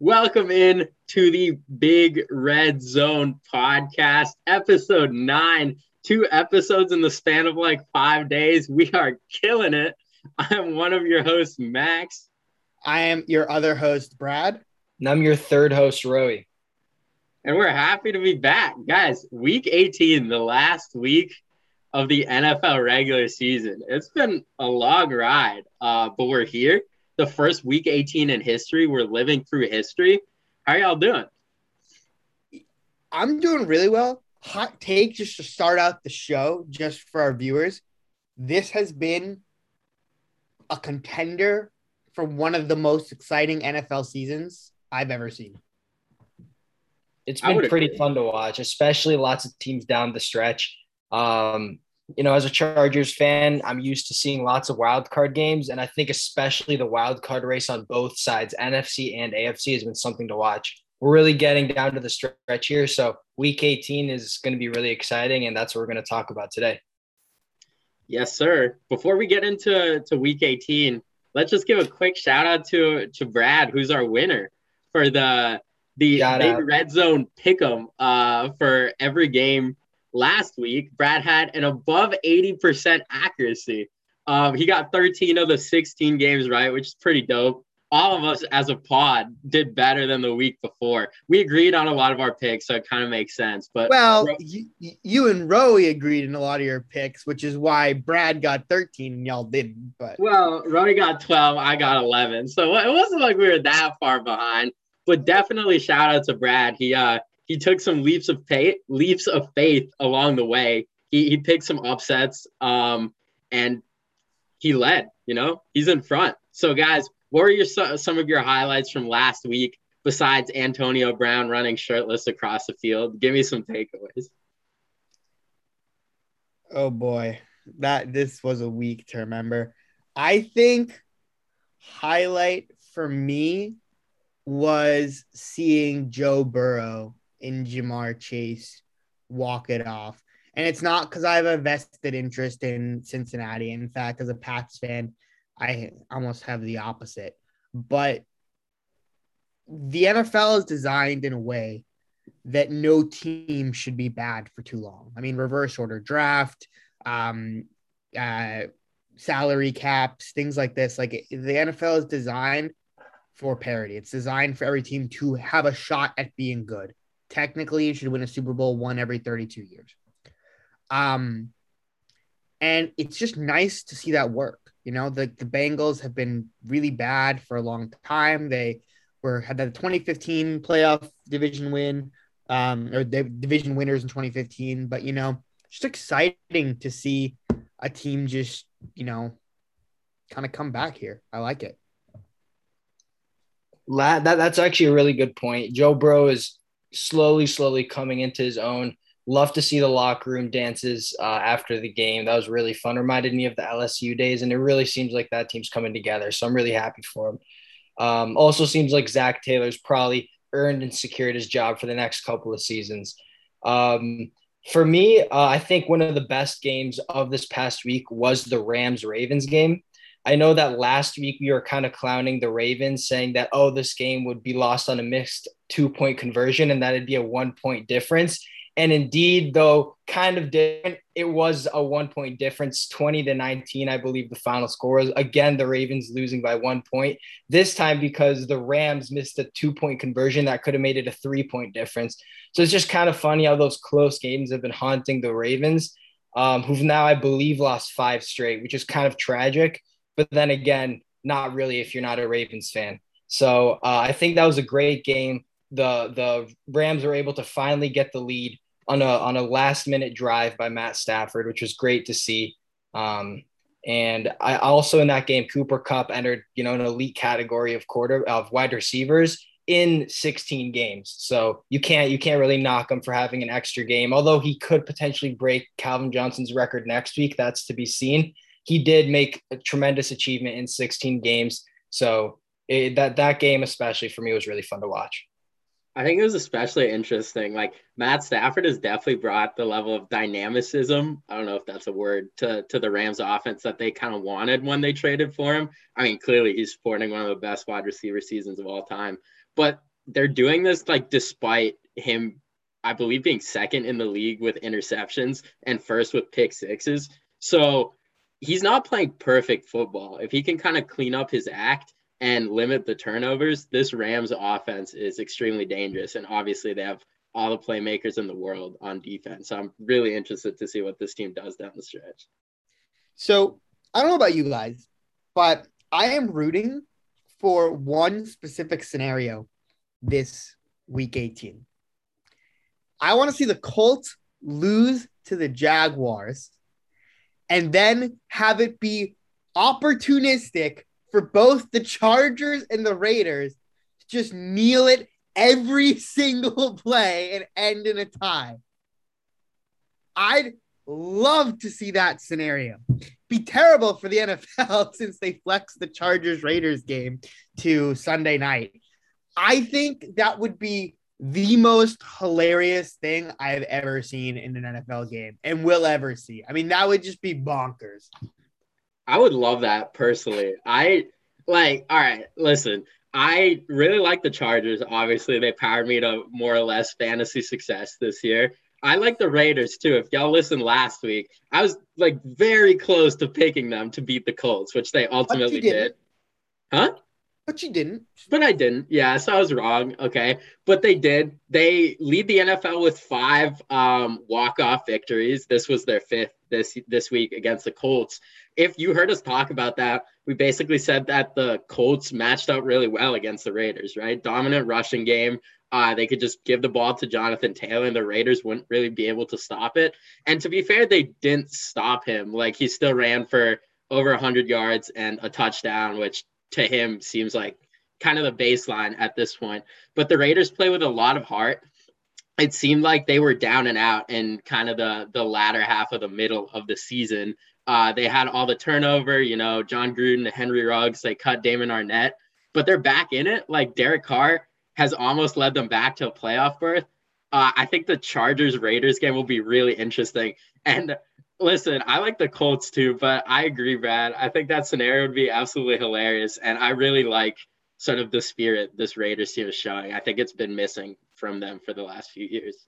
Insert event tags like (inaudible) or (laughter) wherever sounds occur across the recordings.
Welcome in to the Big Red Zone podcast, episode nine. Two episodes in the span of like five days. We are killing it. I'm one of your hosts, Max. I am your other host, Brad. And I'm your third host, Roei. And we're happy to be back. Guys, week 18, the last week of the NFL regular season. It's been a long ride, uh, but we're here. The first week 18 in history. We're living through history. How y'all doing? I'm doing really well. Hot take just to start out the show, just for our viewers. This has been a contender for one of the most exciting NFL seasons I've ever seen. It's been pretty agree. fun to watch, especially lots of teams down the stretch. Um, you know, as a Chargers fan, I'm used to seeing lots of wild card games, and I think especially the wild card race on both sides, NFC and AFC, has been something to watch. We're really getting down to the stretch here, so Week 18 is going to be really exciting, and that's what we're going to talk about today. Yes, sir. Before we get into to Week 18, let's just give a quick shout out to to Brad, who's our winner for the the Shout big out. red zone pick'em uh, for every game last week. Brad had an above 80% accuracy. Um, he got 13 of the 16 games right, which is pretty dope. All of us as a pod did better than the week before. We agreed on a lot of our picks, so it kind of makes sense. But well, Ro- you, you and Roei agreed in a lot of your picks, which is why Brad got 13 and y'all didn't. But well, Roei got 12, I got 11, so it wasn't like we were that far behind but definitely shout out to Brad. He uh he took some leaps of faith, leaps of faith along the way. He he picked some upsets, um, and he led. You know, he's in front. So guys, what are your some of your highlights from last week besides Antonio Brown running shirtless across the field? Give me some takeaways. Oh boy, that this was a week to remember. I think highlight for me was seeing Joe Burrow and Ja'Marr Chase walk it off. And it's not because I have a vested interest in Cincinnati. In fact, as a Pats fan, I almost have the opposite. But the NFL is designed in a way that no team should be bad for too long. I mean, reverse order draft, um, uh, salary caps, things like this. Like the NFL is designed for parity. It's designed for every team to have a shot at being good. Technically, you should win a Super Bowl one every 32 years. Um, and it's just nice to see that work. You know, the, the Bengals have been really bad for a long time. They were had the 2015 playoff division win, um, or the division winners in 2015. But you know, just exciting to see a team just, you know, kind of come back here. I like it. La- that that's actually a really good point. Joe Burrow is slowly, slowly coming into his own. Love to see the locker room dances uh, after the game. That was really fun. Reminded me of the LSU days, and it really seems like that team's coming together. So I'm really happy for him. Um, also seems like Zac Taylor's probably earned and secured his job for the next couple of seasons. Um, for me, uh, I think one of the best games of this past week was the Rams Ravens game. I know that last week we were kind of clowning the Ravens, saying that, oh, this game would be lost on a mixed two point conversion and that it'd be a one point difference. And indeed, though kind of different, it was a one point difference 20 to 19, I believe the final score was. Again, the Ravens losing by one point. This time because the Rams missed a two point conversion that could have made it a three point difference. So it's just kind of funny how those close games have been haunting the Ravens, um, who've now, I believe, lost five straight, which is kind of tragic but then again, not really if you're not a Ravens fan. So uh, I think that was a great game. The the Rams were able to finally get the lead on a on a last minute drive by Matt Stafford, which was great to see. Um, and I also in that game, Cooper Kupp entered you know an elite category of quarter of wide receivers in 16 games. So you can't you can't really knock him for having an extra game. Although he could potentially break Calvin Johnson's record next week, that's to be seen he did make a tremendous achievement in 16 games. So it, that that game, especially for me, was really fun to watch. I think it was especially interesting. Like Matt Stafford has definitely brought the level of dynamicism. I don't know if that's a word to, to the Rams offense that they kind of wanted when they traded for him. I mean, clearly he's sporting one of the best wide receiver seasons of all time. But they're doing this like despite him, I believe, being second in the league with interceptions and first with pick sixes. So he's not playing perfect football. If he can kind of clean up his act and limit the turnovers, this Rams offense is extremely dangerous. And obviously, they have all the playmakers in the world on defense. So I'm really interested to see what this team does down the stretch. So I don't know about you guys, but I am rooting for one specific scenario this week 18. I want to see the Colts lose to the Jaguars and then have it be opportunistic for both the Chargers and the Raiders to just kneel it every (laughs) single play and end in a tie. I'd love to see that scenario. Be terrible for the (laughs) NFL since they flexed the Chargers Raiders game to Sunday night. I think that would be the most hilarious thing I've ever seen in an NFL game and will ever see. I mean, that would just be bonkers. I would love that personally. I like, all right, listen, I really like the Chargers. Obviously, they powered me to more or less fantasy success this year. I like the Raiders too. If y'all listened last week, I was like very close to picking them to beat the Colts, which they ultimately did. Huh? But you didn't. But I didn't. Yeah, so I was wrong. Okay. But they did. They lead the NFL with five um, walk-off victories. This was their fifth this this week against the Colts. If you heard us talk about that, we basically said that the Colts matched up really well against the Raiders, right? Dominant rushing game. Uh, they could just give the ball to Jonathan Taylor, and the Raiders wouldn't really be able to stop it. And to be fair, they didn't stop him. Like he still ran for over 100 yards and a touchdown, which to him seems like kind of the baseline at this point. But the Raiders play with a lot of heart. It seemed like they were down and out in kind of the the latter half of the middle of the season. Uh, they had all the turnover, you know, Jon Gruden, Henry Ruggs, they cut Damon Arnette, but they're back in it. Like Derek Carr has almost led them back to a playoff berth. Uh, I think the Chargers Raiders game will be really interesting. And Listen, I like the Colts too, but I agree, Brad. I think that scenario would be absolutely hilarious. And I really like sort of the spirit this Raiders team is showing. I think it's been missing from them for the last few years.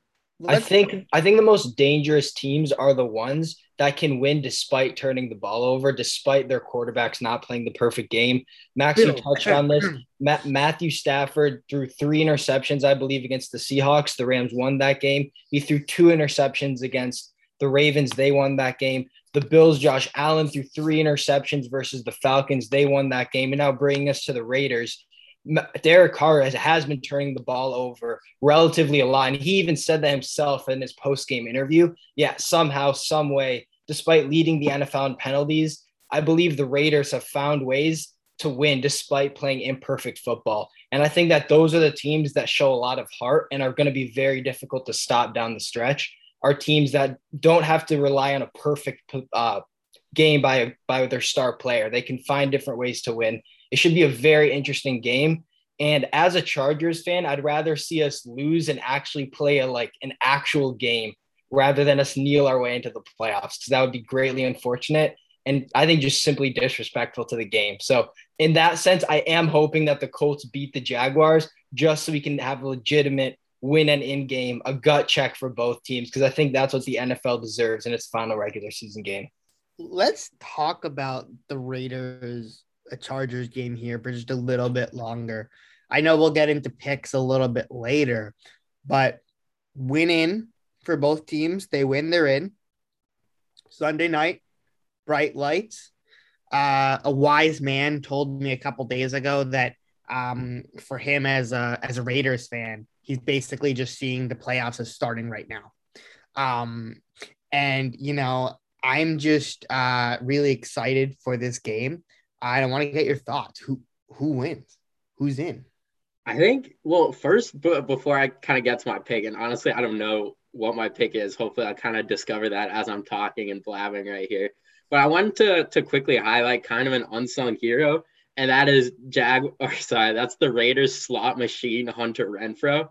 I think I think the most dangerous teams are the ones that can win despite turning the ball over, despite their quarterbacks not playing the perfect game. Max, you touched on this. Matt, Matthew Stafford threw three interceptions, I believe, against the Seahawks. The Rams won that game. He threw two interceptions against the Ravens, they won that game. The Bills, Josh Allen threw three interceptions versus the Falcons. They won that game. And now bringing us to the Raiders. Derek Carr has, has been turning the ball over relatively a lot. And he even said that himself in his post game interview. Yeah, somehow, some way, despite leading the NFL in penalties, I believe the Raiders have found ways to win despite playing imperfect football. And I think that those are the teams that show a lot of heart and are going to be very difficult to stop down the stretch are teams that don't have to rely on a perfect uh, game by by their star player. They can find different ways to win. It should be a very interesting game. And as a Chargers fan, I'd rather see us lose and actually play a like an actual game rather than us kneel our way into the playoffs because that would be greatly unfortunate and I think just simply disrespectful to the game. So in that sense, I am hoping that the Colts beat the Jaguars just so we can have a legitimate win and in game, a gut check for both teams because I think that's what the NFL deserves in its final regular season game. Let's talk about the Raiders a Chargers game here for just a little bit longer. I know we'll get into picks a little bit later, but win in for both teams. They win, they're in. Sunday night, bright lights. Uh, a wise man told me a couple days ago that um, for him as a as a Raiders fan, he's basically just seeing the playoffs as starting right now. Um, and you know, I'm just uh, really excited for this game. I want to get your thoughts. Who who wins? Who's in? I think. Well, first, but before I kind of get to my pick, and honestly, I don't know what my pick is. Hopefully, I kind of discover that as I'm talking and blabbing right here. But I wanted to to quickly highlight kind of an unsung hero, and that is Jag. (laughs) Or sorry, that's the Raiders slot machine, Hunter Renfrow,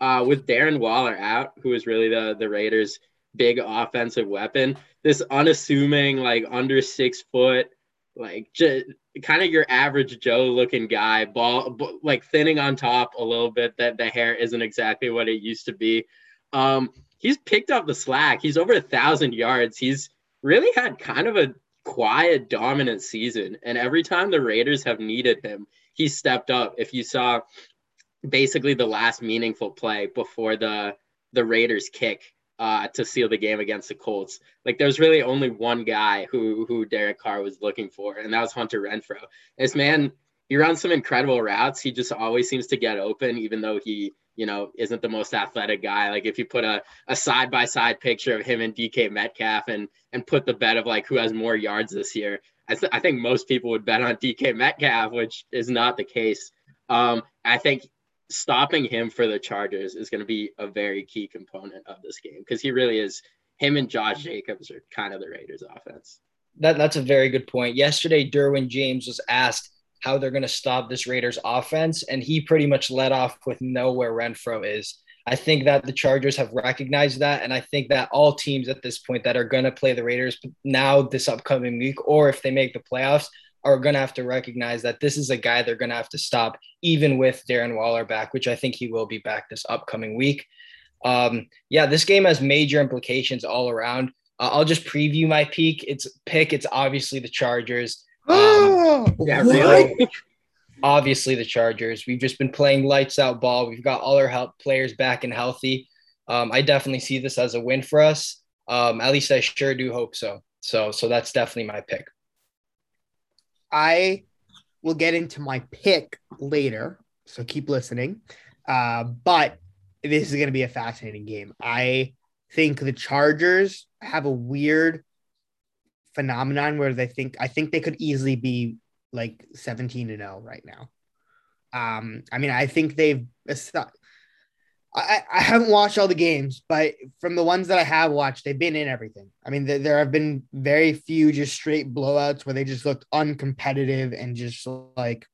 uh, with Darren Waller out, who is really the the Raiders' big offensive weapon. This unassuming, like under six foot, like just kind of your average Joe looking guy, ball like thinning on top a little bit. That the hair isn't exactly what it used to be. Um, he's picked up the slack. He's over a thousand yards. He's really had kind of a quiet, dominant season. And every time the Raiders have needed him, he stepped up. If you saw basically the last meaningful play before the the Raiders kick uh, to seal the game against the Colts. Like there's really only one guy who who Derek Carr was looking for, and that was Hunter Renfrow. This man, he runs some incredible routes. He just always seems to get open, even though he you know isn't the most athletic guy. Like if you put a a side by side picture of him and DK Metcalf and and put the bet of like who has more yards this year, I, th- I think most people would bet on DK Metcalf, which is not the case. Um, I think stopping him for the Chargers is going to be a very key component of this game because he really is. Him and Josh Jacobs are kind of the Raiders' offense. That that's a very good point. Yesterday, Derwin James was asked how they're going to stop this Raiders offense, and he pretty much let off with know where Renfrow is. I think that the Chargers have recognized that, and I think that all teams at this point that are going to play the Raiders now this upcoming week, or if they make the playoffs, are going to have to recognize that this is a guy they're going to have to stop, even with Darren Waller back, which I think he will be back this upcoming week. Um, yeah, this game has major implications all around. Uh, I'll just preview my peak. It's pick. It's obviously the Chargers. (gasps) Um, yeah, really. Obviously the Chargers. We've just been playing lights out ball. We've got all our help players back and healthy. Um, I definitely see this as a win for us. Um, at least I sure do hope so. So, so that's definitely my pick. I will get into my pick later, so keep listening. Uh, but this is going to be a fascinating game. I think the Chargers have a weird phenomenon where they think I think they could easily be like 17 to 0 right now. Um, I mean, I think they've I, I haven't watched all the games, but from the ones that I have watched, they've been in everything. I mean, there, there have been very few just straight blowouts where they just looked uncompetitive and just like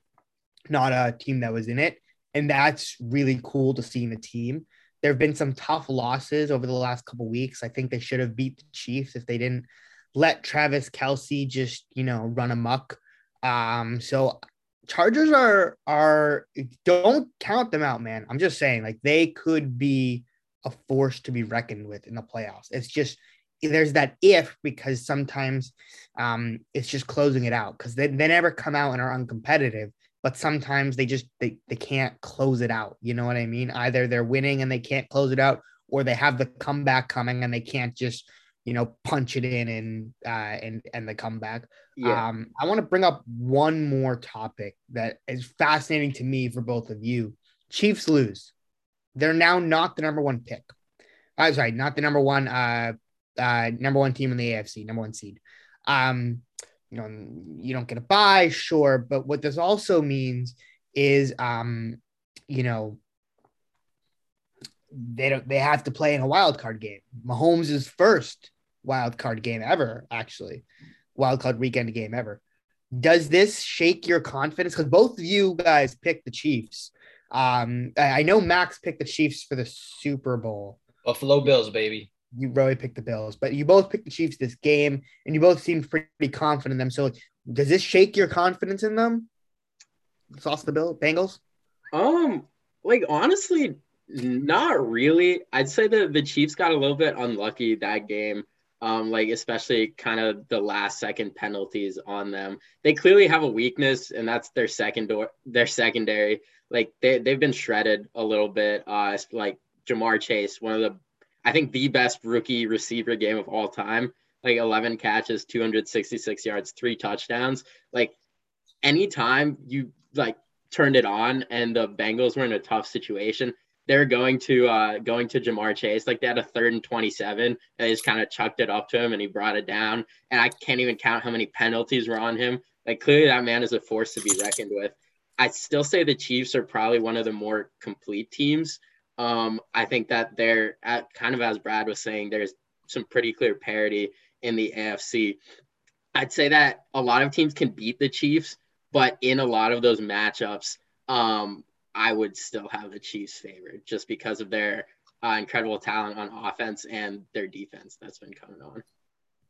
not a team that was in it. And that's really cool to see in a team. There have been some tough losses over the last couple weeks. I think they should have beat the Chiefs if they didn't let Travis Kelce just, you know, run amok. Um, so Chargers are are don't count them out, man. I'm just saying, like they could be a force to be reckoned with in the playoffs. It's just there's that if because sometimes um, it's just closing it out because they, they never come out and are uncompetitive, but sometimes they just they, they can't close it out. You know what I mean? Either they're winning and they can't close it out, or they have the comeback coming and they can't just you know, punch it in and uh, and and the comeback. Yeah. Um, I want to bring up one more topic that is fascinating to me for both of you. Chiefs lose. They're now not the number one pick. I'm sorry, not the number one uh uh number one team in the AFC, number one seed. Um, you know, you don't get a buy, sure, but what this also means is um, you know, they don't they have to play in a wild card game. Mahomes is first wild card game ever, actually, wild card weekend game ever. Does this shake your confidence? Because both of you guys picked the Chiefs. Um, I know Max picked the Chiefs for the Super Bowl. Buffalo Bills, baby. You really picked the Bills, but you both picked the Chiefs this game, and you both seemed pretty confident in them. So, does this shake your confidence in them? Sauce the Bill Bengals. Um, like honestly, not really. I'd say that the Chiefs got a little bit unlucky that game um, like especially kind of the last second penalties on them. They clearly have a weakness, and that's their second door, their secondary. Like they they've been shredded a little bit. Uh, like Ja'Marr Chase, one of the, I think the best rookie receiver game of all time. Like 11 catches, 266 yards, three touchdowns. Like anytime you like turned it on and the Bengals were in a tough situation, they're going to uh, going to Ja'Marr Chase. Like they had a third and 27 and they just kind of chucked it up to him and he brought it down. And I can't even count how many penalties were on him. Like clearly that man is a force to be reckoned with. I still say the Chiefs are probably one of the more complete teams. Um, I think that they're at, kind of as Brad was saying, there's some pretty clear parity in the AFC. I'd say that a lot of teams can beat the Chiefs, but in a lot of those matchups, um, I would still have the Chiefs favored just because of their uh, incredible talent on offense and their defense that's been coming on.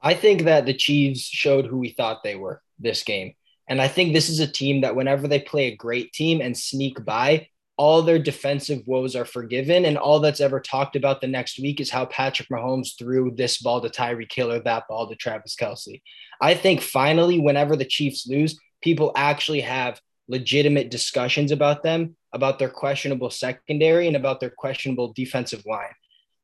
I think that the Chiefs showed who we thought they were this game. And I think this is a team that whenever they play a great team and sneak by, all their defensive woes are forgiven. And all that's ever talked about the next week is how Patrick Mahomes threw this ball to Tyreek Hill or that ball to Travis Kelce. I think finally, whenever the Chiefs lose, people actually have legitimate discussions about them, about their questionable secondary, and about their questionable defensive line.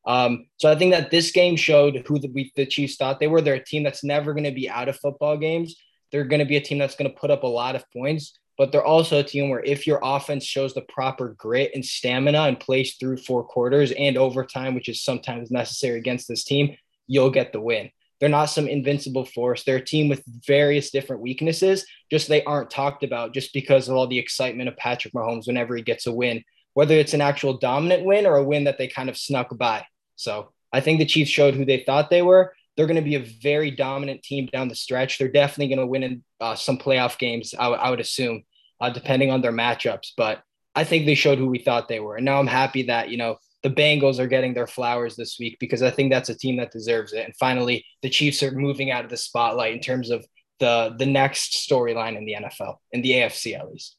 Um, so I think that this game showed who the, we, the Chiefs thought they were. They're a team that's never going to be out of football games. They're going to be a team that's going to put up a lot of points, but they're also a team where if your offense shows the proper grit and stamina and plays through four quarters and overtime, which is sometimes necessary against this team, you'll get the win. They're not some invincible force. They're a team with various different weaknesses, just they aren't talked about just because of all the excitement of Patrick Mahomes whenever he gets a win, whether it's an actual dominant win or a win that they kind of snuck by. So I think the Chiefs showed who they thought they were. They're going to be a very dominant team down the stretch. They're definitely going to win in uh, some playoff games, I, w- I would assume, uh, depending on their matchups. But I think they showed who we thought they were. And now I'm happy that, you know, the Bengals are getting their flowers this week because I think that's a team that deserves it. And finally, the Chiefs are moving out of the spotlight in terms of the the next storyline in the NFL, in the AFC at least.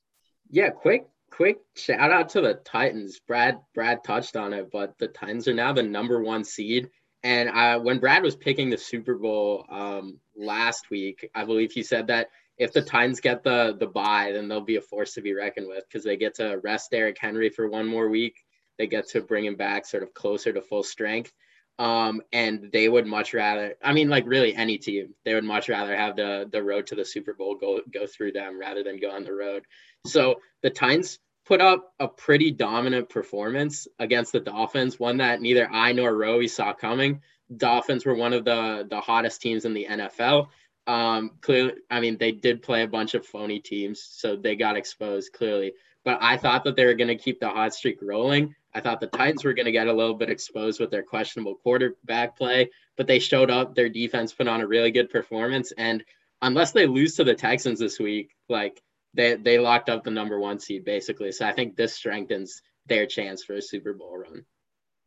Yeah, quick quick shout out to the Titans. Brad Brad touched on it, but the Titans are now the number one seed. And uh, when Brad was picking the Super Bowl um, last week, I believe he said that if the Titans get the the bye, then they'll be a force to be reckoned with because they get to rest Derrick Henry for one more week. They get to bring him back sort of closer to full strength. Um, and they would much rather, I mean, like really any team, they would much rather have the the road to the Super Bowl go go through them rather than go on the road. So the Titans put up a pretty dominant performance against the Dolphins, one that neither I nor Roei saw coming. Dolphins were one of the the hottest teams in the NFL. Um, clearly, I mean, they did play a bunch of phony teams, so they got exposed clearly. But I thought that they were going to keep the hot streak rolling. I thought the Titans were going to get a little bit exposed with their questionable quarterback play, but they showed up. Their defense put on a really good performance, and unless they lose to the Texans this week, like they they locked up the number one seed basically. So I think this strengthens their chance for a Super Bowl run.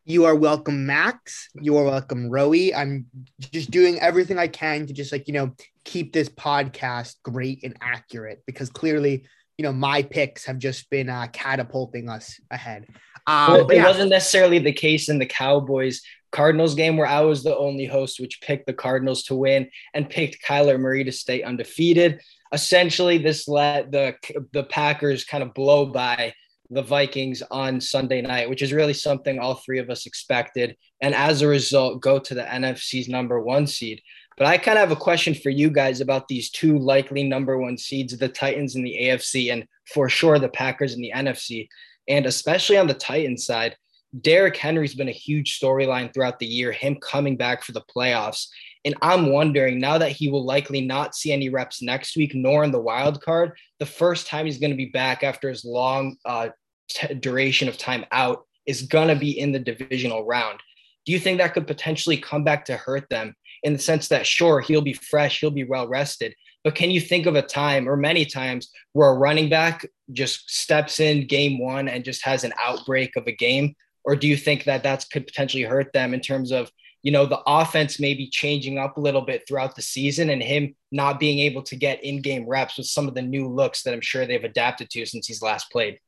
You are welcome, Max. You are welcome, Roei. I'm just doing everything I can to just like, you know, keep this podcast great and accurate because clearly, you know, my picks have just been uh, catapulting us ahead. Um, well, it yeah. wasn't necessarily the case in the Cowboys Cardinals game where I was the only host which picked the Cardinals to win and picked Kyler Murray to stay undefeated essentially this let the the Packers kind of blow by the Vikings on Sunday night, which is really something all three of us expected, and as a result, go to the NFC's number one seed. But I kind of have a question for you guys about these two likely number one seeds, the Titans in the AFC, and for sure the Packers in the NFC. And especially on the Titans side, Derrick Henry's been a huge storyline throughout the year, him coming back for the playoffs. And I'm wondering now that he will likely not see any reps next week, nor in the wild card, the first time he's going to be back after his long uh, t- duration of time out is going to be in the divisional round. Do you think that could potentially come back to hurt them in the sense that, sure, he'll be fresh, he'll be well rested, but can you think of a time or many times where a running back just steps in game one and just has an outbreak of a game? Or do you think that that could potentially hurt them in terms of you know, the offense may be changing up a little bit throughout the season and him not being able to get in game reps with some of the new looks that I'm sure they've adapted to since he's last played.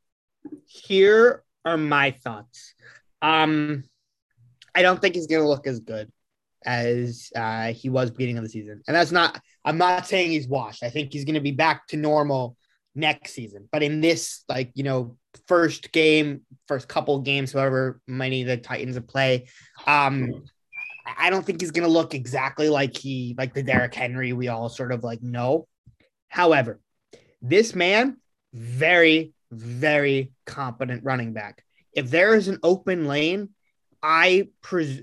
Here are my thoughts. Um, I don't think he's going to look as good as uh, he was beginning of the season. And that's not, I'm not saying he's washed. I think he's going to be back to normal next season. But in this, like, you know, first game, first couple games, however many the Titans have play, um, I don't think he's going to look exactly like he like the Derrick Henry we all sort of like know. However, this man very very competent running back. If there is an open lane, I pres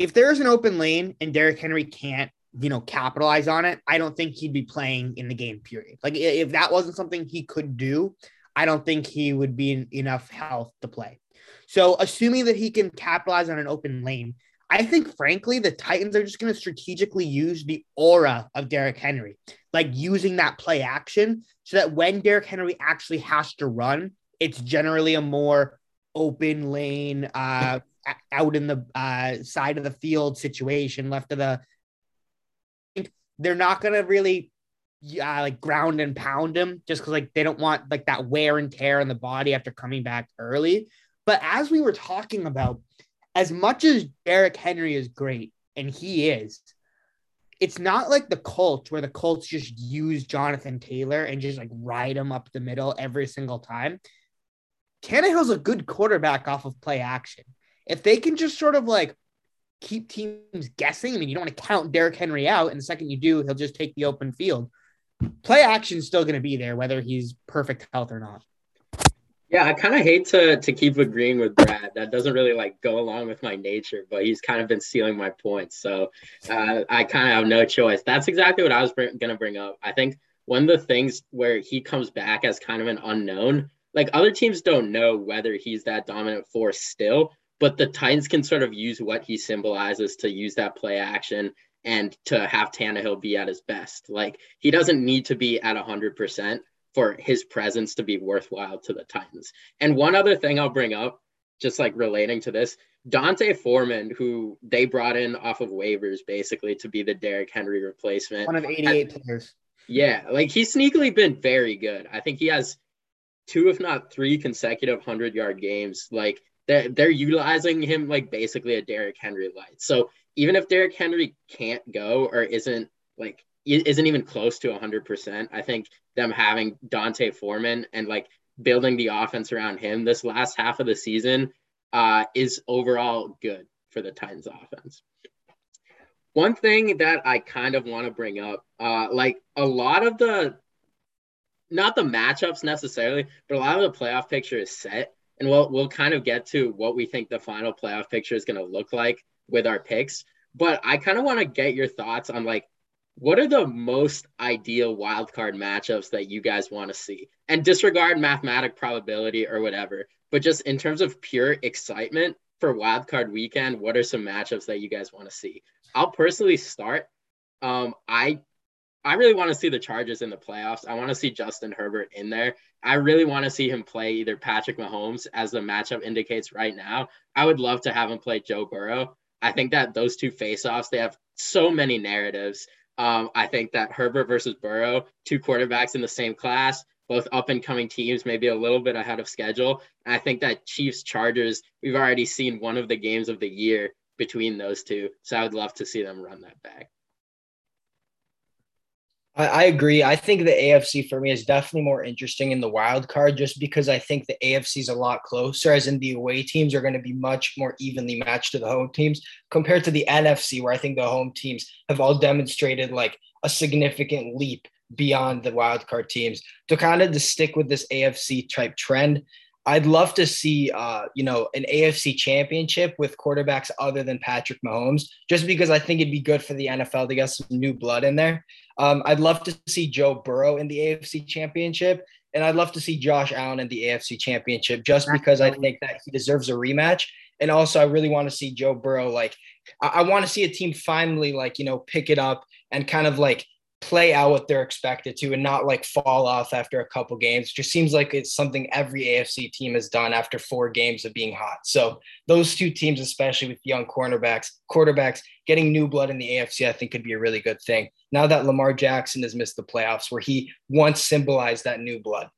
if there is an open lane and Derrick Henry can't, you know, capitalize on it, I don't think he'd be playing in the game period. Like if that wasn't something he could do, I don't think he would be in enough health to play. So assuming that he can capitalize on an open lane, I think, frankly, the Titans are just going to strategically use the aura of Derrick Henry, like using that play action so that when Derrick Henry actually has to run, it's generally a more open lane, uh, out in the uh, side of the field situation, left of the they're not gonna really yeah, like ground and pound him just because like they don't want like that wear and tear in the body after coming back early. But as we were talking about, as much as Derrick Henry is great, and he is, it's not like the Colts where the Colts just use Jonathan Taylor and just like ride him up the middle every single time. Tannehill's a good quarterback off of play action. If they can just sort of like keep teams guessing, I mean, you don't want to count Derrick Henry out, and the second you do, he'll just take the open field. Play action is still going to be there, whether he's perfect health or not. Yeah, I kind of hate to to keep agreeing with Brad. That doesn't really like go along with my nature, but he's kind of been stealing my points, so uh, I kind of have no choice. That's exactly what I was br- gonna bring up. I think one of the things where he comes back as kind of an unknown, like other teams don't know whether he's that dominant force still, but the Titans can sort of use what he symbolizes to use that play action and to have Tannehill be at his best. Like he doesn't need to be at hundred percent for his presence to be worthwhile to the Titans. And one other thing I'll bring up, just like relating to this, D'Onta Foreman, who they brought in off of waivers basically to be the Derrick Henry replacement. One of 88 players. Yeah, like he's sneakily been very good. I think he has two, if not three consecutive 100 yard games. Like they're, they're utilizing him like basically a Derrick Henry light. So even if Derrick Henry can't go or isn't like isn't even close to 100%. I think them having D'Onta Foreman and like building the offense around him this last half of the season uh, is overall good for the Titans offense. One thing that I kind of want to bring up, uh, like a lot of the, not the matchups necessarily, but a lot of the playoff picture is set. And we'll, we'll kind of get to what we think the final playoff picture is going to look like with our picks. But I kind of want to get your thoughts on like what are the most ideal wildcard matchups that you guys want to see? And disregard mathematic probability or whatever, but just in terms of pure excitement for wildcard weekend, what are some matchups that you guys want to see? I'll personally start. Um, I I really want to see the Chargers in the playoffs. I want to see Justin Herbert in there. I really want to see him play either Patrick Mahomes, as the matchup indicates right now. I would love to have him play Joe Burrow. I think that those two face-offs, they have so many narratives. Um, I think that Herbert versus Burrow, two quarterbacks in the same class, both up and coming teams, maybe a little bit ahead of schedule. And I think that Chiefs Chargers, we've already seen one of the games of the year between those two. So I would love to see them run that back. I, I agree. I think the AFC for me is definitely more interesting in the wild card just because I think the AFC is a lot closer, as in the away teams are going to be much more evenly matched to the home teams compared to the NFC, where I think the home teams have all demonstrated like a significant leap beyond the wild card teams. To kind of to stick with this AFC type trend, I'd love to see, uh, you know, an AFC championship with quarterbacks other than Patrick Mahomes, just because I think it'd be good for the NFL to get some new blood in there. Um, I'd love to see Joe Burrow in the AFC championship, and I'd love to see Josh Allen in the AFC championship, just because I think that he deserves a rematch. And also, I really want to see Joe Burrow, like, I, I want to see a team finally, like, you know, pick it up and kind of like play out what they're expected to and not like fall off after a couple games. It just seems like it's something every AFC team has done after four games of being hot. So those two teams, especially with young cornerbacks, quarterbacks getting new blood in the AFC, I think could be a really good thing. Now that Lamar Jackson has missed the playoffs, where he once symbolized that new blood.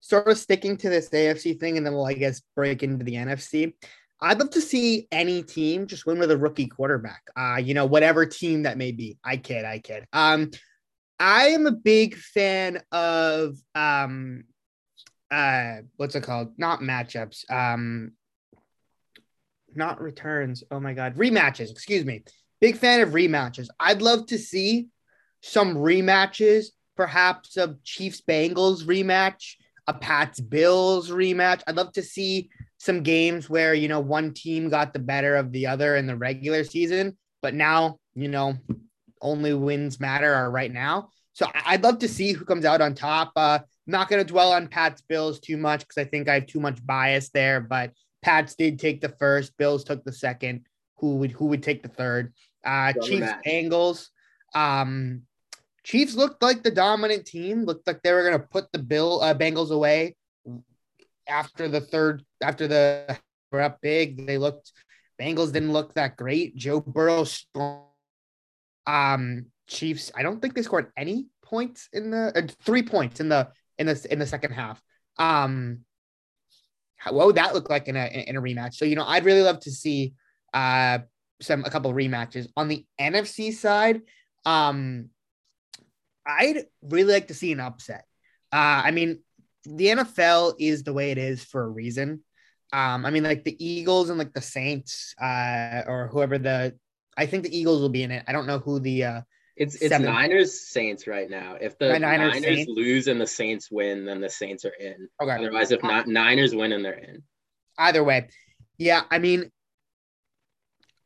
Sort of sticking to this AFC thing, and then we'll, I guess, break into the NFC. I'd love to see any team just win with a rookie quarterback. Uh, you know, whatever team that may be. I kid, I kid. Um, I am a big fan of um uh what's it called? Not matchups. Um not returns. Oh my god, rematches, excuse me. Big fan of rematches. I'd love to see some rematches, perhaps a Chiefs Bengals rematch, a Pats Bills rematch. I'd love to see some games where you know one team got the better of the other in the regular season, but now you know only wins matter are right now. So I'd love to see who comes out on top. Uh, not going to dwell on Pat's Bills too much because I think I have too much bias there. But Pats did take the first, Bills took the second. Who would who would take the third? Uh, Chiefs Bengals. Um, Chiefs looked like the dominant team. Looked like they were going to put the Bill uh, Bengals away after the third, after the were up big, they looked. Bengals didn't look that great. Joe Burrow, um, Chiefs. I don't think they scored any points in the uh, three points in the in the in the second half. Um, how, what would that look like in a in a rematch? So you know, I'd really love to see uh some a couple rematches on the NFC side. Um, I'd really like to see an upset. Uh, I mean, the NFL is the way it is for a reason. Um, I mean, like the Eagles and like the Saints, uh, or whoever the, I think the Eagles will be in it. I don't know who the. Uh, it's it's seven. Niners Saints right now. If the Niners, Niners lose and the Saints win, then the Saints are in. Okay. Otherwise, if not Niners win and they're in. Either way, yeah. I mean,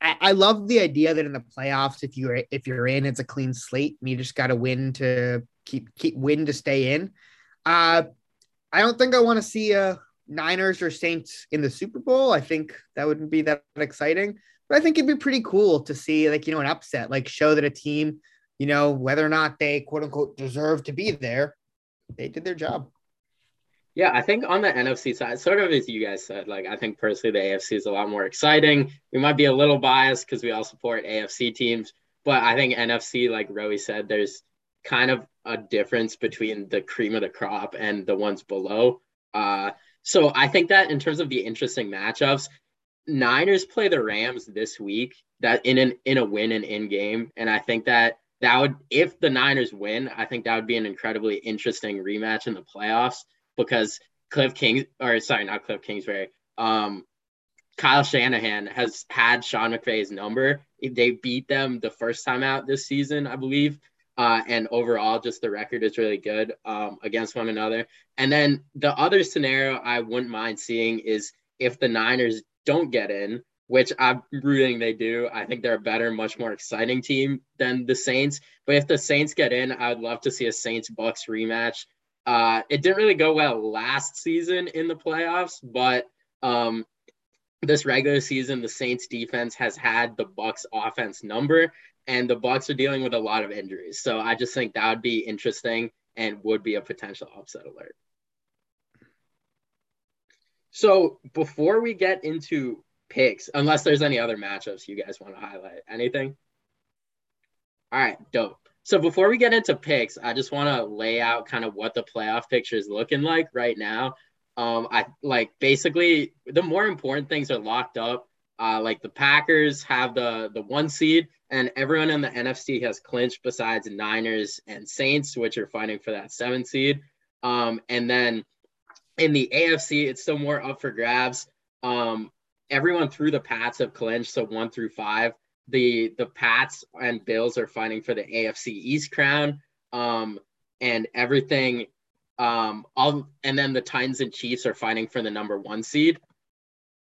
I, I love the idea that in the playoffs, if you're if you're in, it's a clean slate. And you just got to win to keep keep win to stay in. Uh, I don't think I want to see a Niners or Saints in the Super Bowl. I think that wouldn't be that exciting, but I think it'd be pretty cool to see like you know an upset, like show that a team, you know, whether or not they quote unquote deserve to be there, they did their job. Yeah, I think on the NFC side, sort of as you guys said, like I think personally the AFC is a lot more exciting. We might be a little biased because we all support AFC teams, but I think NFC, like Roei said, there's kind of a difference between the cream of the crop and the ones below. Uh, so I think that in terms of the interesting matchups, Niners play the Rams this week. That in an in a win and in game, and I think that that would if the Niners win, I think that would be an incredibly interesting rematch in the playoffs because Cliff King or sorry, not Kliff Kingsbury. Um, Kyle Shanahan has had Sean McVay's number. They beat them the first time out this season, I believe. Uh, and overall, just the record is really good um, against one another. And then the other scenario I wouldn't mind seeing is if the Niners don't get in, which I'm rooting they do. I think they're a better, much more exciting team than the Saints. But if the Saints get in, I'd love to see a Saints Bucks rematch. Uh, it didn't really go well last season in the playoffs, but um, this regular season, the Saints defense has had the Bucks offense number, and the Bucks are dealing with a lot of injuries. So I just think that would be interesting and would be a potential upset alert. So before we get into picks, unless there's any other matchups you guys want to highlight, anything? All right, dope. So before we get into picks, I just want to lay out kind of what the playoff picture is looking like right now. Um, I like basically the more important things are locked up. Uh, like the Packers have the the one seed, and everyone in the NFC has clinched besides Niners and Saints, which are fighting for that seven seed. Um, and then in the AFC, it's still more up for grabs. Um, everyone through the Pats have clinched, so one through five the the Pats and Bills are fighting for the AFC East crown. Um, and everything um all and then the Titans and Chiefs are fighting for the number one seed.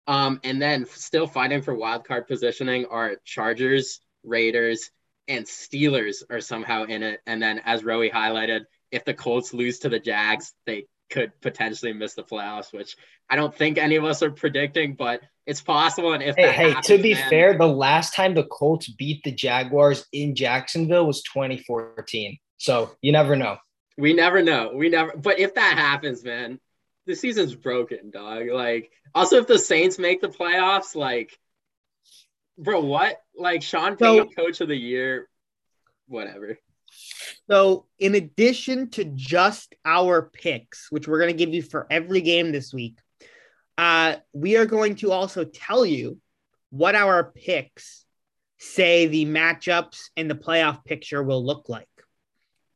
Um, and then still fighting for wild card positioning are Chargers, Raiders, and Steelers are somehow in it. And then as Roei highlighted, if the Colts lose to the Jags, they could potentially miss the playoffs, which I don't think any of us are predicting, but it's possible. And if hey, hey happens, to be man, fair, the last time the Colts beat the Jaguars in Jacksonville was 2014. So you never know. We never know. We never. But if that happens, man, the season's broken, dog. Like, also if the Saints make the playoffs, like, bro, what? Like Sean Payton, so, Coach of the Year, whatever. So, in addition to just our picks, which we're going to give you for every game this week, uh, we are going to also tell you what our picks say the matchups and the playoff picture will look like.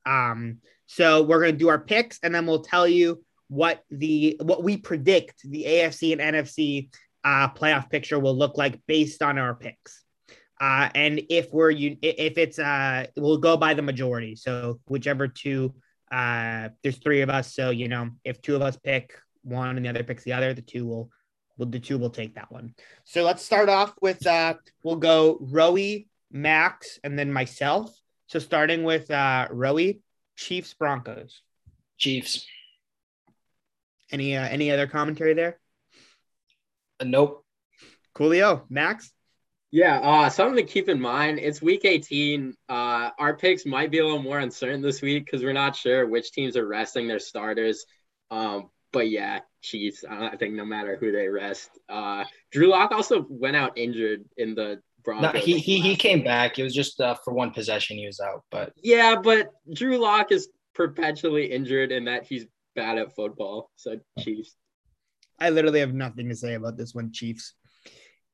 Um, so we're going to do our picks, and then we'll tell you what the what we predict the AFC and NFC uh, playoff picture will look like based on our picks. Uh, and if we're if it's uh we'll go by the majority. So whichever two uh there's three of us. So you know, if two of us pick one and the other picks the other, the two will will the two will take that one. So let's start off with uh we'll go Roei, Max, and then myself. So starting with uh Roei, Chiefs Broncos. Chiefs. Any uh, any other commentary there? Uh, nope. Coolio, Max. Yeah, uh, something to keep in mind. It's week 18. Uh, our picks might be a little more uncertain this week because we're not sure which teams are resting their starters. Um, but yeah, Chiefs. I think no matter who they rest. Uh, Drew Lock also went out injured in the Broncos. No, he he, he came back. It was just uh, for one possession he was out, but yeah, but Drew Lock is perpetually injured in that he's bad at football. So Chiefs. I literally have nothing to say about this one, Chiefs.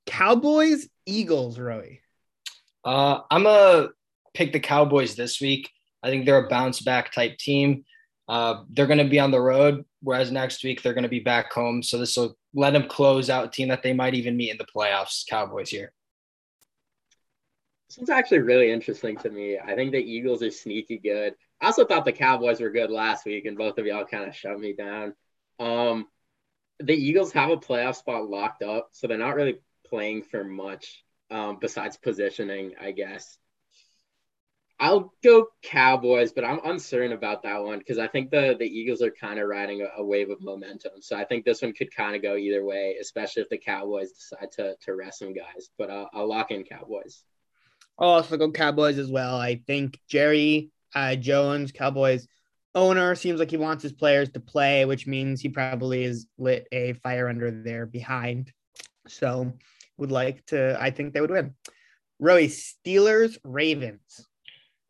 Cowboys, Eagles, Roy. Uh, I'm a pick the Cowboys this week. I think they're a bounce back type team. Uh, they're going to be on the road, whereas next week they're going to be back home. So this will let them close out a team that they might even meet in the playoffs. Cowboys here. This one's actually really interesting to me. I think the Eagles are sneaky good. I also thought the Cowboys were good last week, and both of y'all kind of shut me down. Um, the Eagles have a playoff spot locked up, so they're not really playing for much um, besides positioning, I guess. I'll go Cowboys, but I'm uncertain about that one because I think the the Eagles are kind of riding a, a, wave of momentum. So I think this one could kind of go either way, especially if the Cowboys decide to to rest some guys. But uh, I'll lock in Cowboys. I'll also go Cowboys as well. I think Jerry uh, Jones, Cowboys owner, seems like he wants his players to play, which means he probably is lit a fire under their behind. So would like to. I think they would win. Roei Steelers Ravens.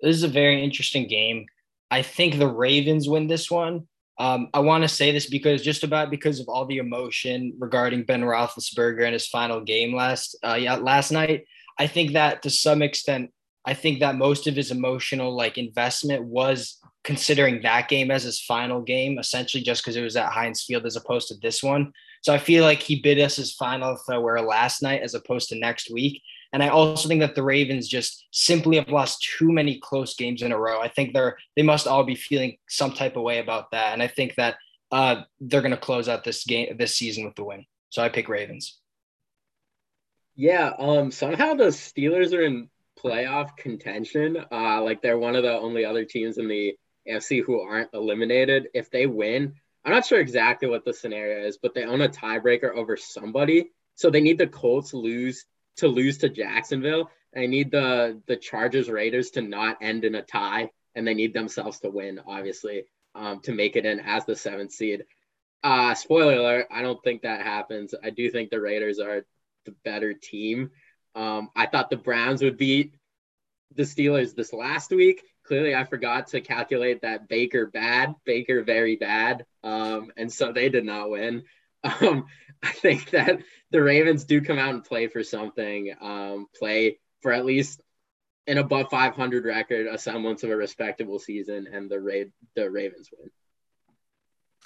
This is a very interesting game. I think the Ravens win this one. Um, I want to say this because just about because of all the emotion regarding Ben Roethlisberger and his final game last uh, yeah last night. I think that to some extent, I think that most of his emotional like investment was considering that game as his final game, essentially just because it was at Heinz Field as opposed to this one. So I feel like he bid us his final farewell last night as opposed to next week. And I also think that the Ravens just simply have lost too many close games in a row. I think they're they must all be feeling some type of way about that. And I think that uh, they're going to close out this game this season with the win. So I pick Ravens. Yeah, um, somehow the Steelers are in playoff contention. Uh, like they're one of the only other teams in the AFC who aren't eliminated. If they win, I'm not sure exactly what the scenario is, but they own a tiebreaker over somebody. So they need the Colts lose to lose to Jacksonville. They need the the Chargers Raiders to not end in a tie, and they need themselves to win, obviously, um, to make it in as the seventh seed. Uh, spoiler alert: I don't think that happens. I do think the Raiders are the better team. Um, I thought the Browns would beat the Steelers this last week. Clearly, I forgot to calculate that Baker bad, Baker very bad, um, and so they did not win. (laughs) Um, I think that the Ravens do come out and play for something, um, play for at least an above 500 record, a semblance of a respectable season, and the Ra- the Ravens win.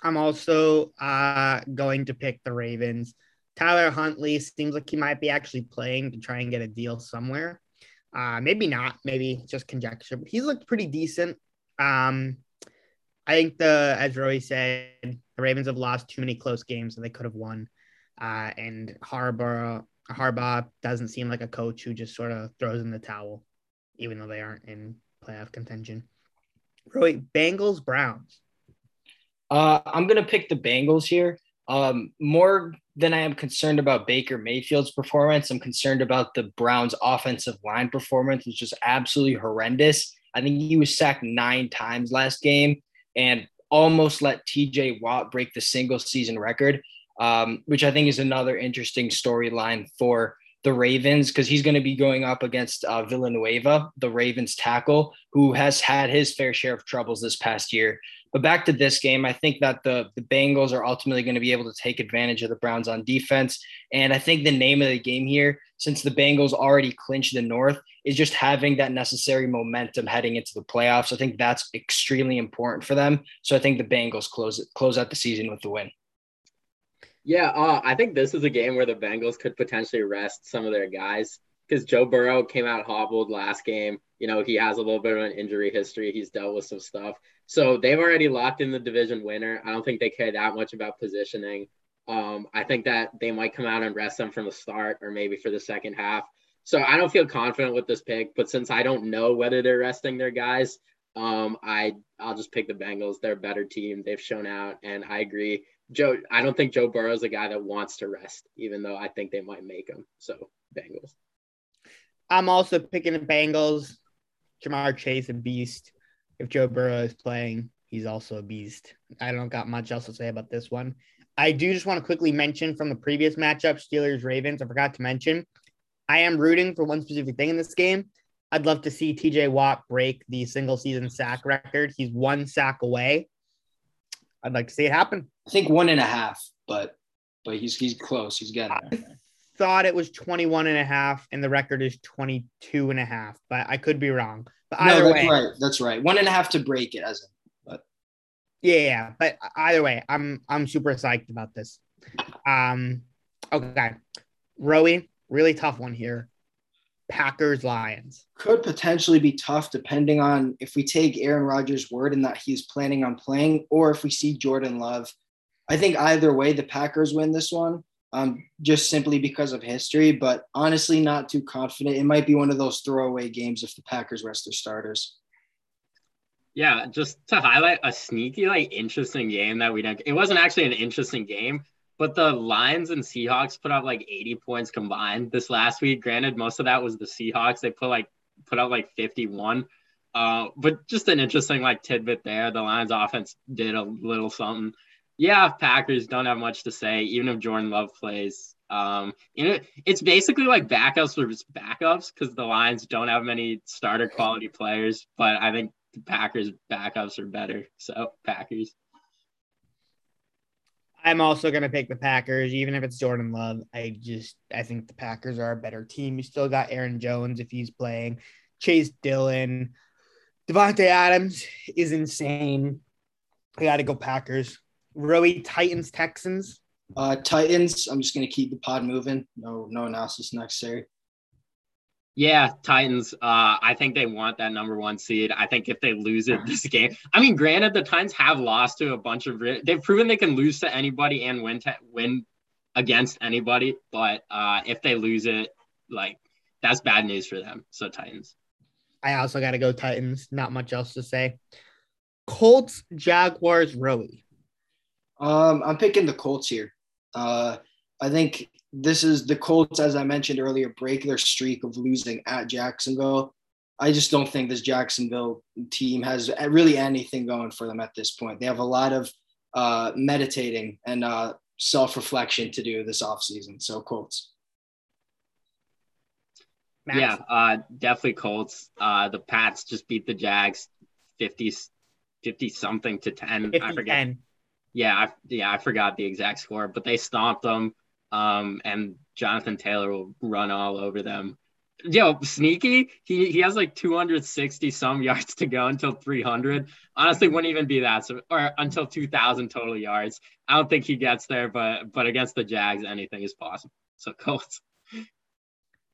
I'm also uh, going to pick the Ravens. Tyler Huntley seems like he might be actually playing to try and get a deal somewhere. Uh, maybe not, maybe just conjecture, but he's looked pretty decent. Um, I think the, as Roei said, the Ravens have lost too many close games that they could have won. Uh, and Harbaugh, Harbaugh doesn't seem like a coach who just sort of throws in the towel, even though they aren't in playoff contention. Roei, Bengals, Browns. Uh, I'm gonna pick the Bengals here. Um, more than I am concerned about Baker Mayfield's performance, I'm concerned about the Browns' offensive line performance, which was absolutely horrendous. I think he was sacked nine times last game and almost let TJ Watt break the single season record um, which I think is another interesting storyline for the Ravens because he's going to be going up against uh, Villanueva, the Ravens tackle, who has had his fair share of troubles this past year. But back to this game, I think that the, the Bengals are ultimately going to be able to take advantage of the Browns on defense. And I think the name of the game here, since the Bengals already clinched the North, is just having that necessary momentum heading into the playoffs. I think that's extremely important for them. So I think the Bengals close close out the season with the win. Yeah, uh, I think this is a game where the Bengals could potentially rest some of their guys because Joe Burrow came out hobbled last game. You know, he has a little bit of an injury history. He's dealt with some stuff. So they've already locked in the division winner. I don't think they care that much about positioning. Um, I think that they might come out and rest them from the start or maybe for the second half. So I don't feel confident with this pick, but since I don't know whether they're resting their guys, um, I I'll just pick the Bengals. They're a better team. They've shown out, and I agree. Joe, I don't think Joe Burrow is a guy that wants to rest, even though I think they might make him. So Bengals. I'm also picking the Bengals. Ja'Marr Chase, a beast. If Joe Burrow is playing, he's also a beast. I don't got much else to say about this one. I do just want to quickly mention from the previous matchup, Steelers Ravens. I forgot to mention I am rooting for one specific thing in this game. I'd love to see TJ Watt break the single season sack record. He's one sack away. I'd like to see it happen. I think one and a half, but but he's he's close. He's getting there. I thought it was 21 and a half, and the record is 22 and a half, but I could be wrong. But either no, that's way, right. That's right. One and a half to break it, as in, but yeah, yeah. But either way, I'm I'm super psyched about this. Um, okay, Roei, really tough one here. Packers Lions could potentially be tough depending on if we take Aaron Rodgers' word and that he's planning on playing, or if we see Jordan Love. I think either way, the Packers win this one, um, just simply because of history. But honestly, not too confident. It might be one of those throwaway games if the Packers rest their starters. Yeah, just to highlight a sneaky, like interesting game that we didn't. It wasn't actually an interesting game, but the Lions and Seahawks put up like 80 points combined this last week. Granted, most of that was the Seahawks. They put like put out like 51. Uh, but just an interesting like tidbit there. The Lions offense did a little something. Yeah, Packers don't have much to say, even if Jordan Love plays. Um, you know, it's basically like backups for backups because the Lions don't have many starter quality players, but I think the Packers backups are better. So Packers. I'm also going to pick the Packers, even if it's Jordan Love. I just I think the Packers are a better team. You still got Aaron Jones if he's playing, Chase Dillon, Davante Adams is insane. I got to go Packers. Roei Titans Texans. Uh, Titans. I'm just going to keep the pod moving. No, no analysis necessary. Yeah, Titans. Uh, I think they want that number one seed. I think if they lose it this game, I mean, granted, the Titans have lost to a bunch of. They've proven they can lose to anybody and win to win against anybody. But uh, if they lose it, like that's bad news for them. So Titans. I also got to go Titans. Not much else to say. Colts, Jaguars, Roei. Um, I'm picking the Colts here. Uh, I think this is the Colts, as I mentioned earlier, break their streak of losing at Jacksonville. I just don't think this Jacksonville team has really anything going for them at this point. They have a lot of uh, meditating and uh, self reflection to do this offseason. So, Colts. Max. Yeah, uh, definitely Colts. Uh, the Pats just beat the Jags 50, 50 something to 10. 50, I forget. 10. Yeah, I, yeah, I forgot the exact score, but they stomped them um, and Jonathan Taylor will run all over them. Yo, sneaky. He he has like 260 some yards to go until 300. Honestly, wouldn't even be that. So, or until 2,000 total yards. I don't think he gets there, but but against the Jags, anything is possible. So (laughs) Colts.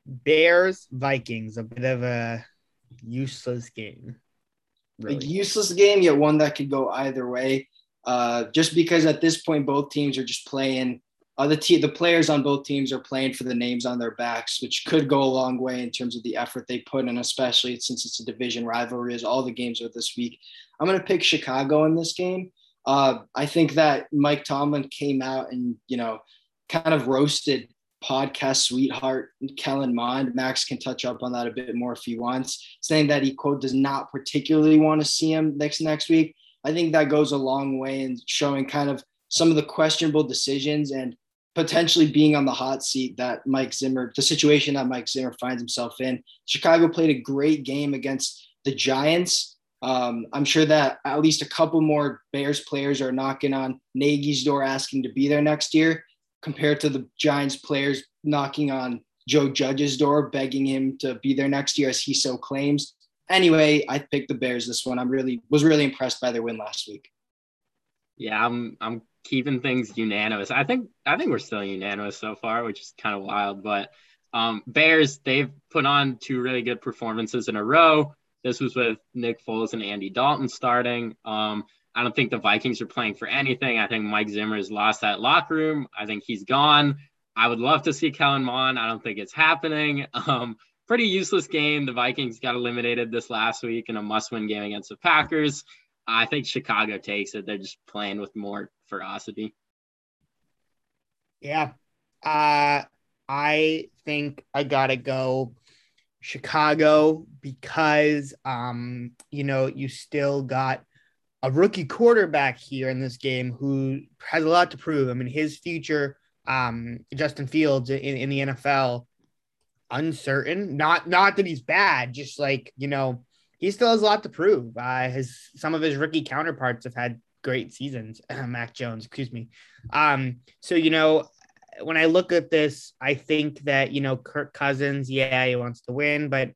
Bears Vikings, a bit of a useless game. Really. A useless game, yet one that could go either way. Uh, just because at this point both teams are just playing uh, the te- the players on both teams are playing for the names on their backs, which could go a long way in terms of the effort they put in, especially since it's a division rivalry, as all the games are this week. I'm going to pick Chicago in this game. Uh, I think that Mike Tomlin came out and you know kind of roasted podcast sweetheart Kellen Mond. Max can touch up on that a bit more if he wants, saying that he quote does not particularly want to see him next next week. I think that goes a long way in showing kind of some of the questionable decisions and potentially being on the hot seat that Mike Zimmer, the situation that Mike Zimmer finds himself in. Chicago played a great game against the Giants. Um, I'm sure that at least a couple more Bears players are knocking on Nagy's door asking to be there next year, compared to the Giants players knocking on Joe Judge's door begging him to be there next year, as he so claims. Anyway, I picked the Bears this one. I'm really was really impressed by their win last week. Yeah, I'm I'm keeping things unanimous. I think I think we're still unanimous so far, which is kind of wild. But um, Bears, they've put on two really good performances in a row. This was with Nick Foles and Andy Dalton starting. Um, I don't think the Vikings are playing for anything. I think Mike Zimmer has lost that locker room. I think he's gone. I would love to see Kellen Mond. I don't think it's happening. (laughs) Um, pretty useless game. The Vikings got eliminated this last week in a must-win game against the Packers. I think Chicago takes it. They're just playing with more ferocity. Yeah. Uh, I think I gotta go Chicago because um, you know, you still got a rookie quarterback here in this game who has a lot to prove. I mean, his future, um, Justin Fields in, in the NFL, uncertain. Not not that he's bad, just like you know, he still has a lot to prove. Uh, his some of his rookie counterparts have had great seasons. (clears throat) Mac Jones, excuse me. Um, so you know, when I look at this, I think that you know Kirk Cousins, yeah, he wants to win, but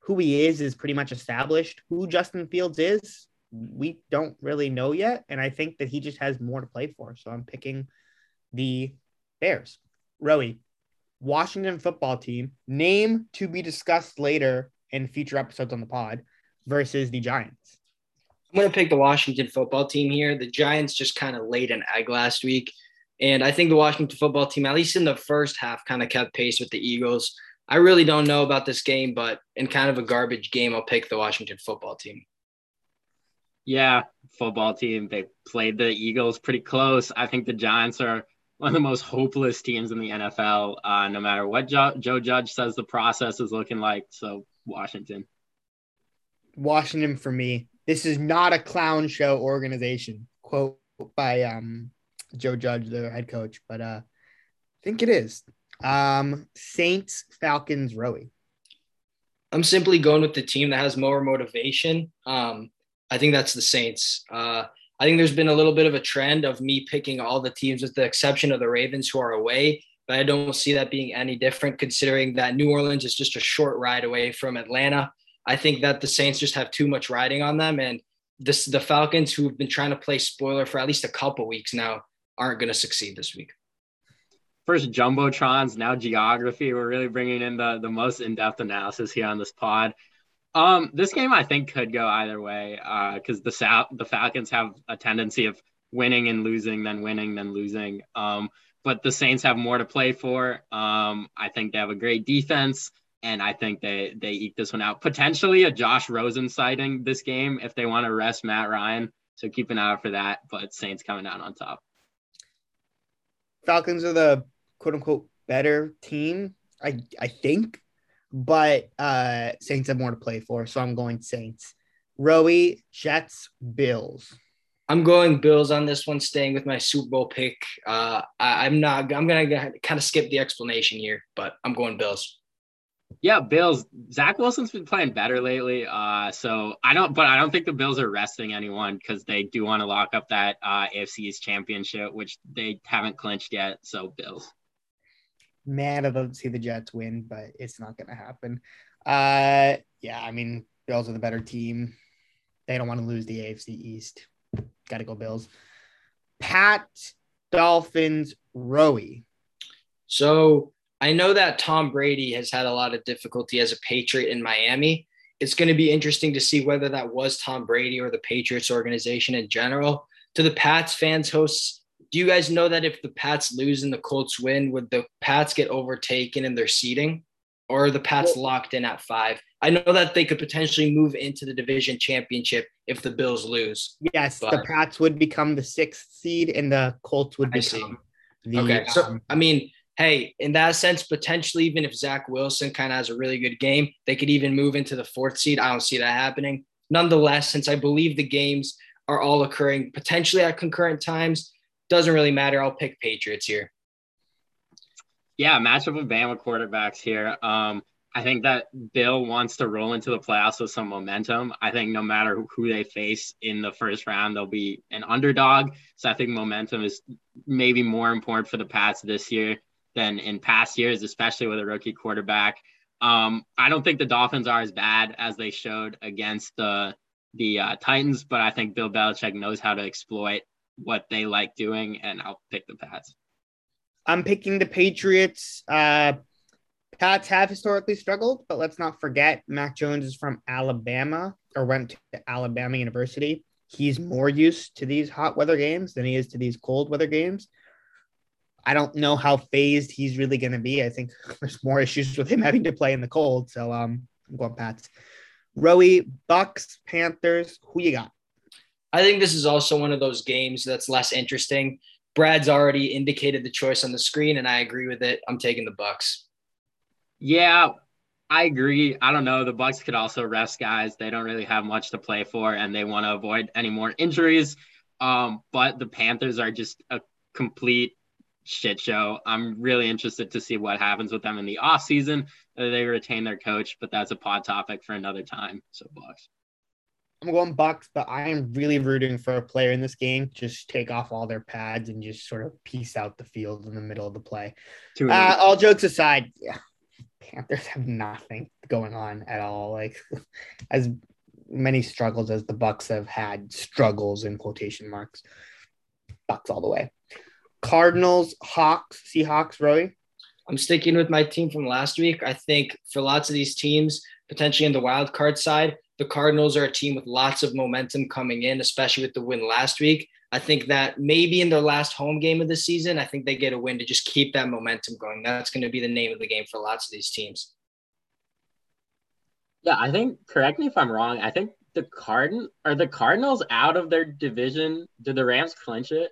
who he is is pretty much established. Who Justin Fields is, we don't really know yet, and I think that he just has more to play for. So I'm picking the Bears. Roei, Washington football team, name to be discussed later in future episodes on the pod versus the Giants. I'm going to pick the Washington football team here. The Giants just kind of laid an egg last week. And I think the Washington football team, at least in the first half, kind of kept pace with the Eagles. I really don't know about this game, but in kind of a garbage game, I'll pick the Washington football team. Yeah, football team. They played the Eagles pretty close. I think the Giants are one of the most hopeless teams in the NFL, uh, no matter what jo- Joe Judge says the process is looking like. So, Washington. Washington for me. This is not a clown show organization. Quote by um, Joe Judge, the head coach, but uh, I think it is. Um, Saints, Falcons, Roei. I'm simply going with the team that has more motivation. Um, I think that's the Saints. Uh, I think there's been a little bit of a trend of me picking all the teams with the exception of the Ravens who are away, but I don't see that being any different considering that New Orleans is just a short ride away from Atlanta. I think that the Saints just have too much riding on them and this the Falcons who've been trying to play spoiler for at least a couple weeks now aren't going to succeed this week. First jumbotrons, now geography. We're really bringing in the the most in-depth analysis here on this pod. Um, this game I think could go either way because uh, the South the Falcons have a tendency of winning and losing, then winning, then losing. Um, but the Saints have more to play for. Um, I think they have a great defense, and I think they they eke this one out. Potentially a Josh Rosen sighting this game if they want to rest Matt Ryan. So keep an eye out for that. But Saints coming out on top. Falcons are the quote unquote better team. I I think but uh, Saints have more to play for, so I'm going Saints. Roei, Jets, Bills. I'm going Bills on this one, staying with my Super Bowl pick. Uh, I, am not. I'm gonna kind of skip the explanation here, but I'm going Bills. Yeah, Bills. Zach Wilson's been playing better lately. Uh, so I don't, but I don't think the Bills are resting anyone because they do want to lock up that uh, AFC's championship, which they haven't clinched yet. So Bills man, I'd love to see the Jets win, but it's not going to happen. Uh, yeah, I mean, Bills are the better team. They don't want to lose the AFC East. Got to go Bills. Pat, Dolphins, Roei. So I know that Tom Brady has had a lot of difficulty as a Patriot in Miami. It's going to be interesting to see whether that was Tom Brady or the Patriots organization in general. To the Pats fans, hosts, do you guys know that if the Pats lose and the Colts win, would the Pats get overtaken in their seeding? Or are the Pats well, locked in at five? I know that they could potentially move into the division championship if the Bills lose. Yes, the Pats would become the sixth seed and the Colts would become the. Okay, so um, I mean, hey, in that sense, potentially, even if Zach Wilson kind of has a really good game, they could even move into the fourth seed. I don't see that happening. Nonetheless, since I believe the games are all occurring potentially at concurrent times, doesn't really matter. I'll pick Patriots here. Yeah, matchup of Bama quarterbacks here. Um, I think that Bill wants to roll into the playoffs with some momentum. I think no matter who they face in the first round, they'll be an underdog. So I think momentum is maybe more important for the Pats this year than in past years, especially with a rookie quarterback. Um, I don't think the Dolphins are as bad as they showed against the the uh, Titans, but I think Bill Belichick knows how to exploit what they like doing, and I'll pick the Pats. I'm picking the Patriots. Uh, Pats have historically struggled, but let's not forget Mac Jones is from Alabama or went to Alabama University. He's more used to these hot weather games than he is to these cold weather games. I don't know how phased he's really going to be. I think (laughs) there's more issues with him having to play in the cold. So um, I'm going Pats. Roei, Bucks, Panthers. Who you got? I think this is also one of those games that's less interesting. Brad's already indicated the choice on the screen, and I agree with it. I'm taking the Bucks. Yeah, I agree. I don't know. The Bucks could also rest guys. They don't really have much to play for, and they want to avoid any more injuries. Um, but the Panthers are just a complete shit show. I'm really interested to see what happens with them in the off season. They retain their coach, but that's a pod topic for another time. So Bucks. I'm going Bucks, but I am really rooting for a player in this game. Just take off all their pads and just sort of piece out the field in the middle of the play. Uh, all jokes aside, yeah, Panthers have nothing going on at all. Like (laughs) as many struggles as the Bucks have had struggles in quotation marks. Bucks all the way. Cardinals, Hawks, Seahawks, Roei. I'm sticking with my team from last week. I think for lots of these teams, potentially in the wild card side, the Cardinals are a team with lots of momentum coming in, especially with the win last week. I think that maybe in their last home game of the season, I think they get a win to just keep that momentum going. That's going to be the name of the game for lots of these teams. Yeah, I think. Correct me if I'm wrong. I think the Cardin are the Cardinals out of their division. Did the Rams clinch it?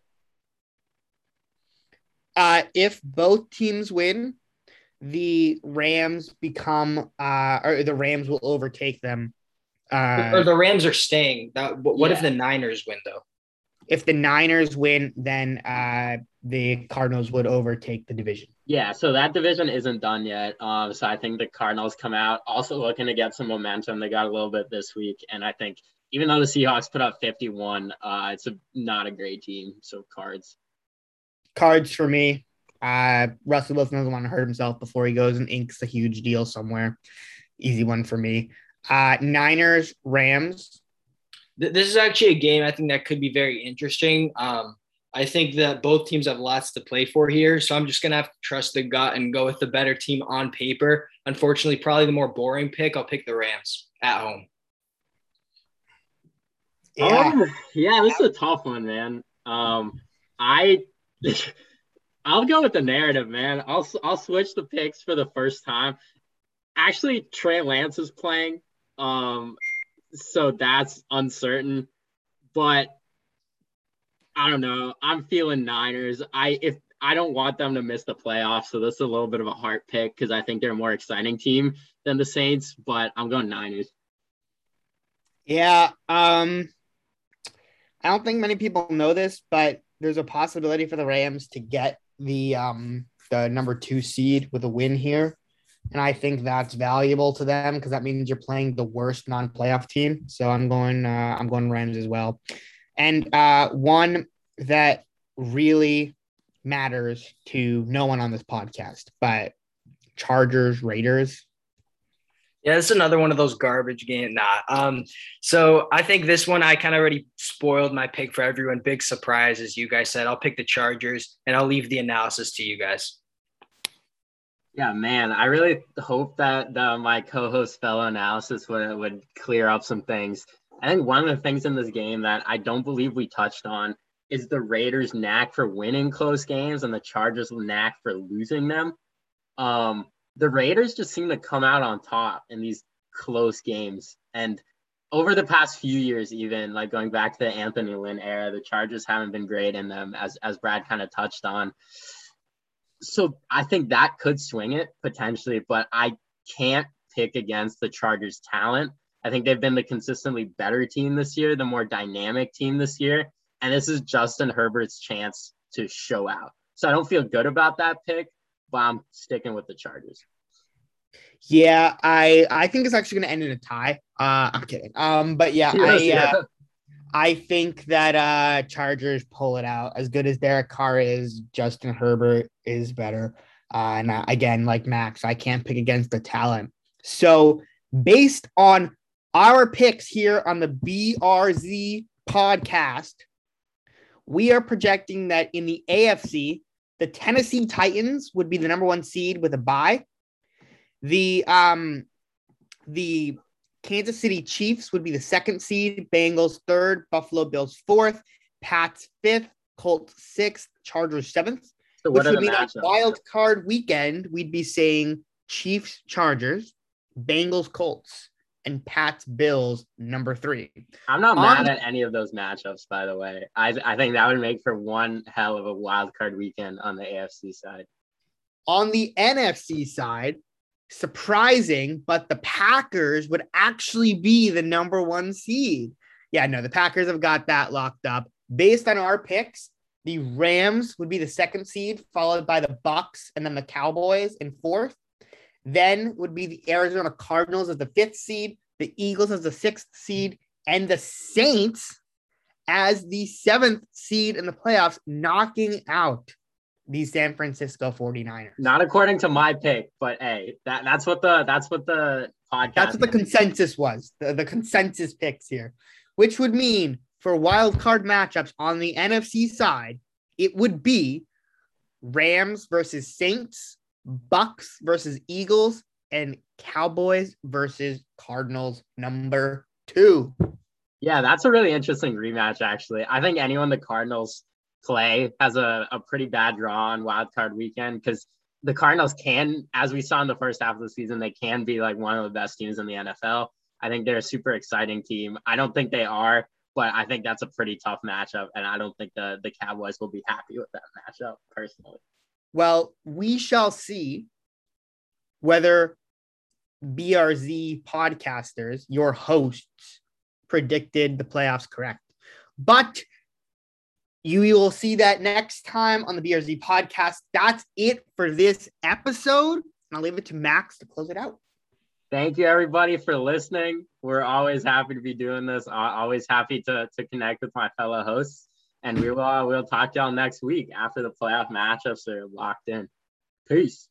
Uh, if both teams win, the Rams become uh, or the Rams will overtake them. Uh, or the Rams are staying. That what yeah. if the Niners win though? If the Niners win, then uh, the Cardinals would overtake the division. Yeah, so that division isn't done yet. Um, so I think the Cardinals come out also looking to get some momentum. They got a little bit this week, and I think even though the Seahawks put up 51, uh, it's a, not a great team. So cards. Cards for me. Uh, Russell Wilson doesn't want to hurt himself before he goes and inks a huge deal somewhere. Easy one for me. Uh, Niners, Rams. This is actually a game I think that could be very interesting. Um, I think that both teams have lots to play for here. So I'm just going to have to trust the gut and go with the better team on paper. Unfortunately, probably the more boring pick. I'll pick the Rams at home. Yeah, um, yeah this is a tough one, man. Um, I. (laughs) I'll go with the narrative, man. I'll I'll switch the picks for the first time. Actually, Trey Lance is playing, um, so that's uncertain. But I don't know. I'm feeling Niners. I if I don't want them to miss the playoffs, so this is a little bit of a heart pick because I think they're a more exciting team than the Saints. But I'm going Niners. Yeah. Um. I don't think many people know this, but there's a possibility for the Rams to get the um the number two seed with a win here. And I think that's valuable to them because that means you're playing the worst non-playoff team. So I'm going uh, I'm going Rams as well. And uh, one that really matters to no one on this podcast, but Chargers Raiders. Yeah, it's another one of those garbage games. Nah. Um, so I think this one I kind of already spoiled my pick for everyone. Big surprise, as you guys said. I'll pick the Chargers and I'll leave the analysis to you guys. Yeah, man, I really hope that the, my co-host fellow analysis would would clear up some things. I think one of the things in this game that I don't believe we touched on is the Raiders' knack for winning close games and the Chargers' knack for losing them. Um, the Raiders just seem to come out on top in these close games. And over the past few years, even like going back to the Anthony Lynn era, the Chargers haven't been great in them, as as Brad kind of touched on. So I think that could swing it potentially, but I can't pick against the Chargers' talent. I think they've been the consistently better team this year, the more dynamic team this year. And this is Justin Herbert's chance to show out. So I don't feel good about that pick, but I'm sticking with the Chargers. Yeah, I I think it's actually going to end in a tie. Uh, I'm kidding. Um, but yeah, (laughs) I. Uh, I think that uh Chargers pull it out. As good as Derek Carr is, Justin Herbert is better. Uh, and uh, again, like Max, I can't pick against the talent. So based on our picks here on the BRZ podcast, we are projecting that in the AFC, the Tennessee Titans would be the number one seed with a bye. The um the Kansas City Chiefs would be the second seed, Bengals third, Buffalo Bills fourth, Pats fifth, Colts sixth, Chargers seventh. So which would mean on wild card weekend, we'd be saying Chiefs Chargers, Bengals Colts, and Pats Bills number three. I'm not on, mad at any of those matchups, by the way. I, I think that would make for one hell of a wild card weekend on the AFC side. On the NFC side, surprising, but the Packers would actually be the number one seed. Yeah, no, the Packers have got that locked up. Based on our picks, The Rams would be the second seed, followed by the Bucks and then the Cowboys in fourth. Then would be the Arizona Cardinals as the fifth seed, the Eagles as the sixth seed, and the Saints as the seventh seed in the playoffs, knocking out the San Francisco 49ers. Not according to my pick, but hey, that, that's what the that's what the podcast That's what the consensus was. The, the consensus picks here, which would mean for wild card matchups on the NFC side, it would be Rams versus Saints, Bucks versus Eagles, and Cowboys versus Cardinals number two. Yeah, that's a really interesting rematch, actually. I think anyone the Cardinals play has a, a pretty bad draw on wild card weekend because the Cardinals can, as we saw in the first half of the season, they can be like one of the best teams in the NFL. I think they're a super exciting team. I don't think they are, but I think that's a pretty tough matchup. And I don't think the, the Cowboys will be happy with that matchup personally. Well, we shall see whether BRZ podcasters, your hosts, predicted the playoffs correct. But you will see that next time on the BRZ podcast. That's it for this episode. And I'll leave it to Max to close it out. Thank you, everybody, for listening. We're always happy to be doing this. Always happy to, to connect with my fellow hosts. And we will we'll talk to y'all next week after the playoff matchups are locked in. Peace.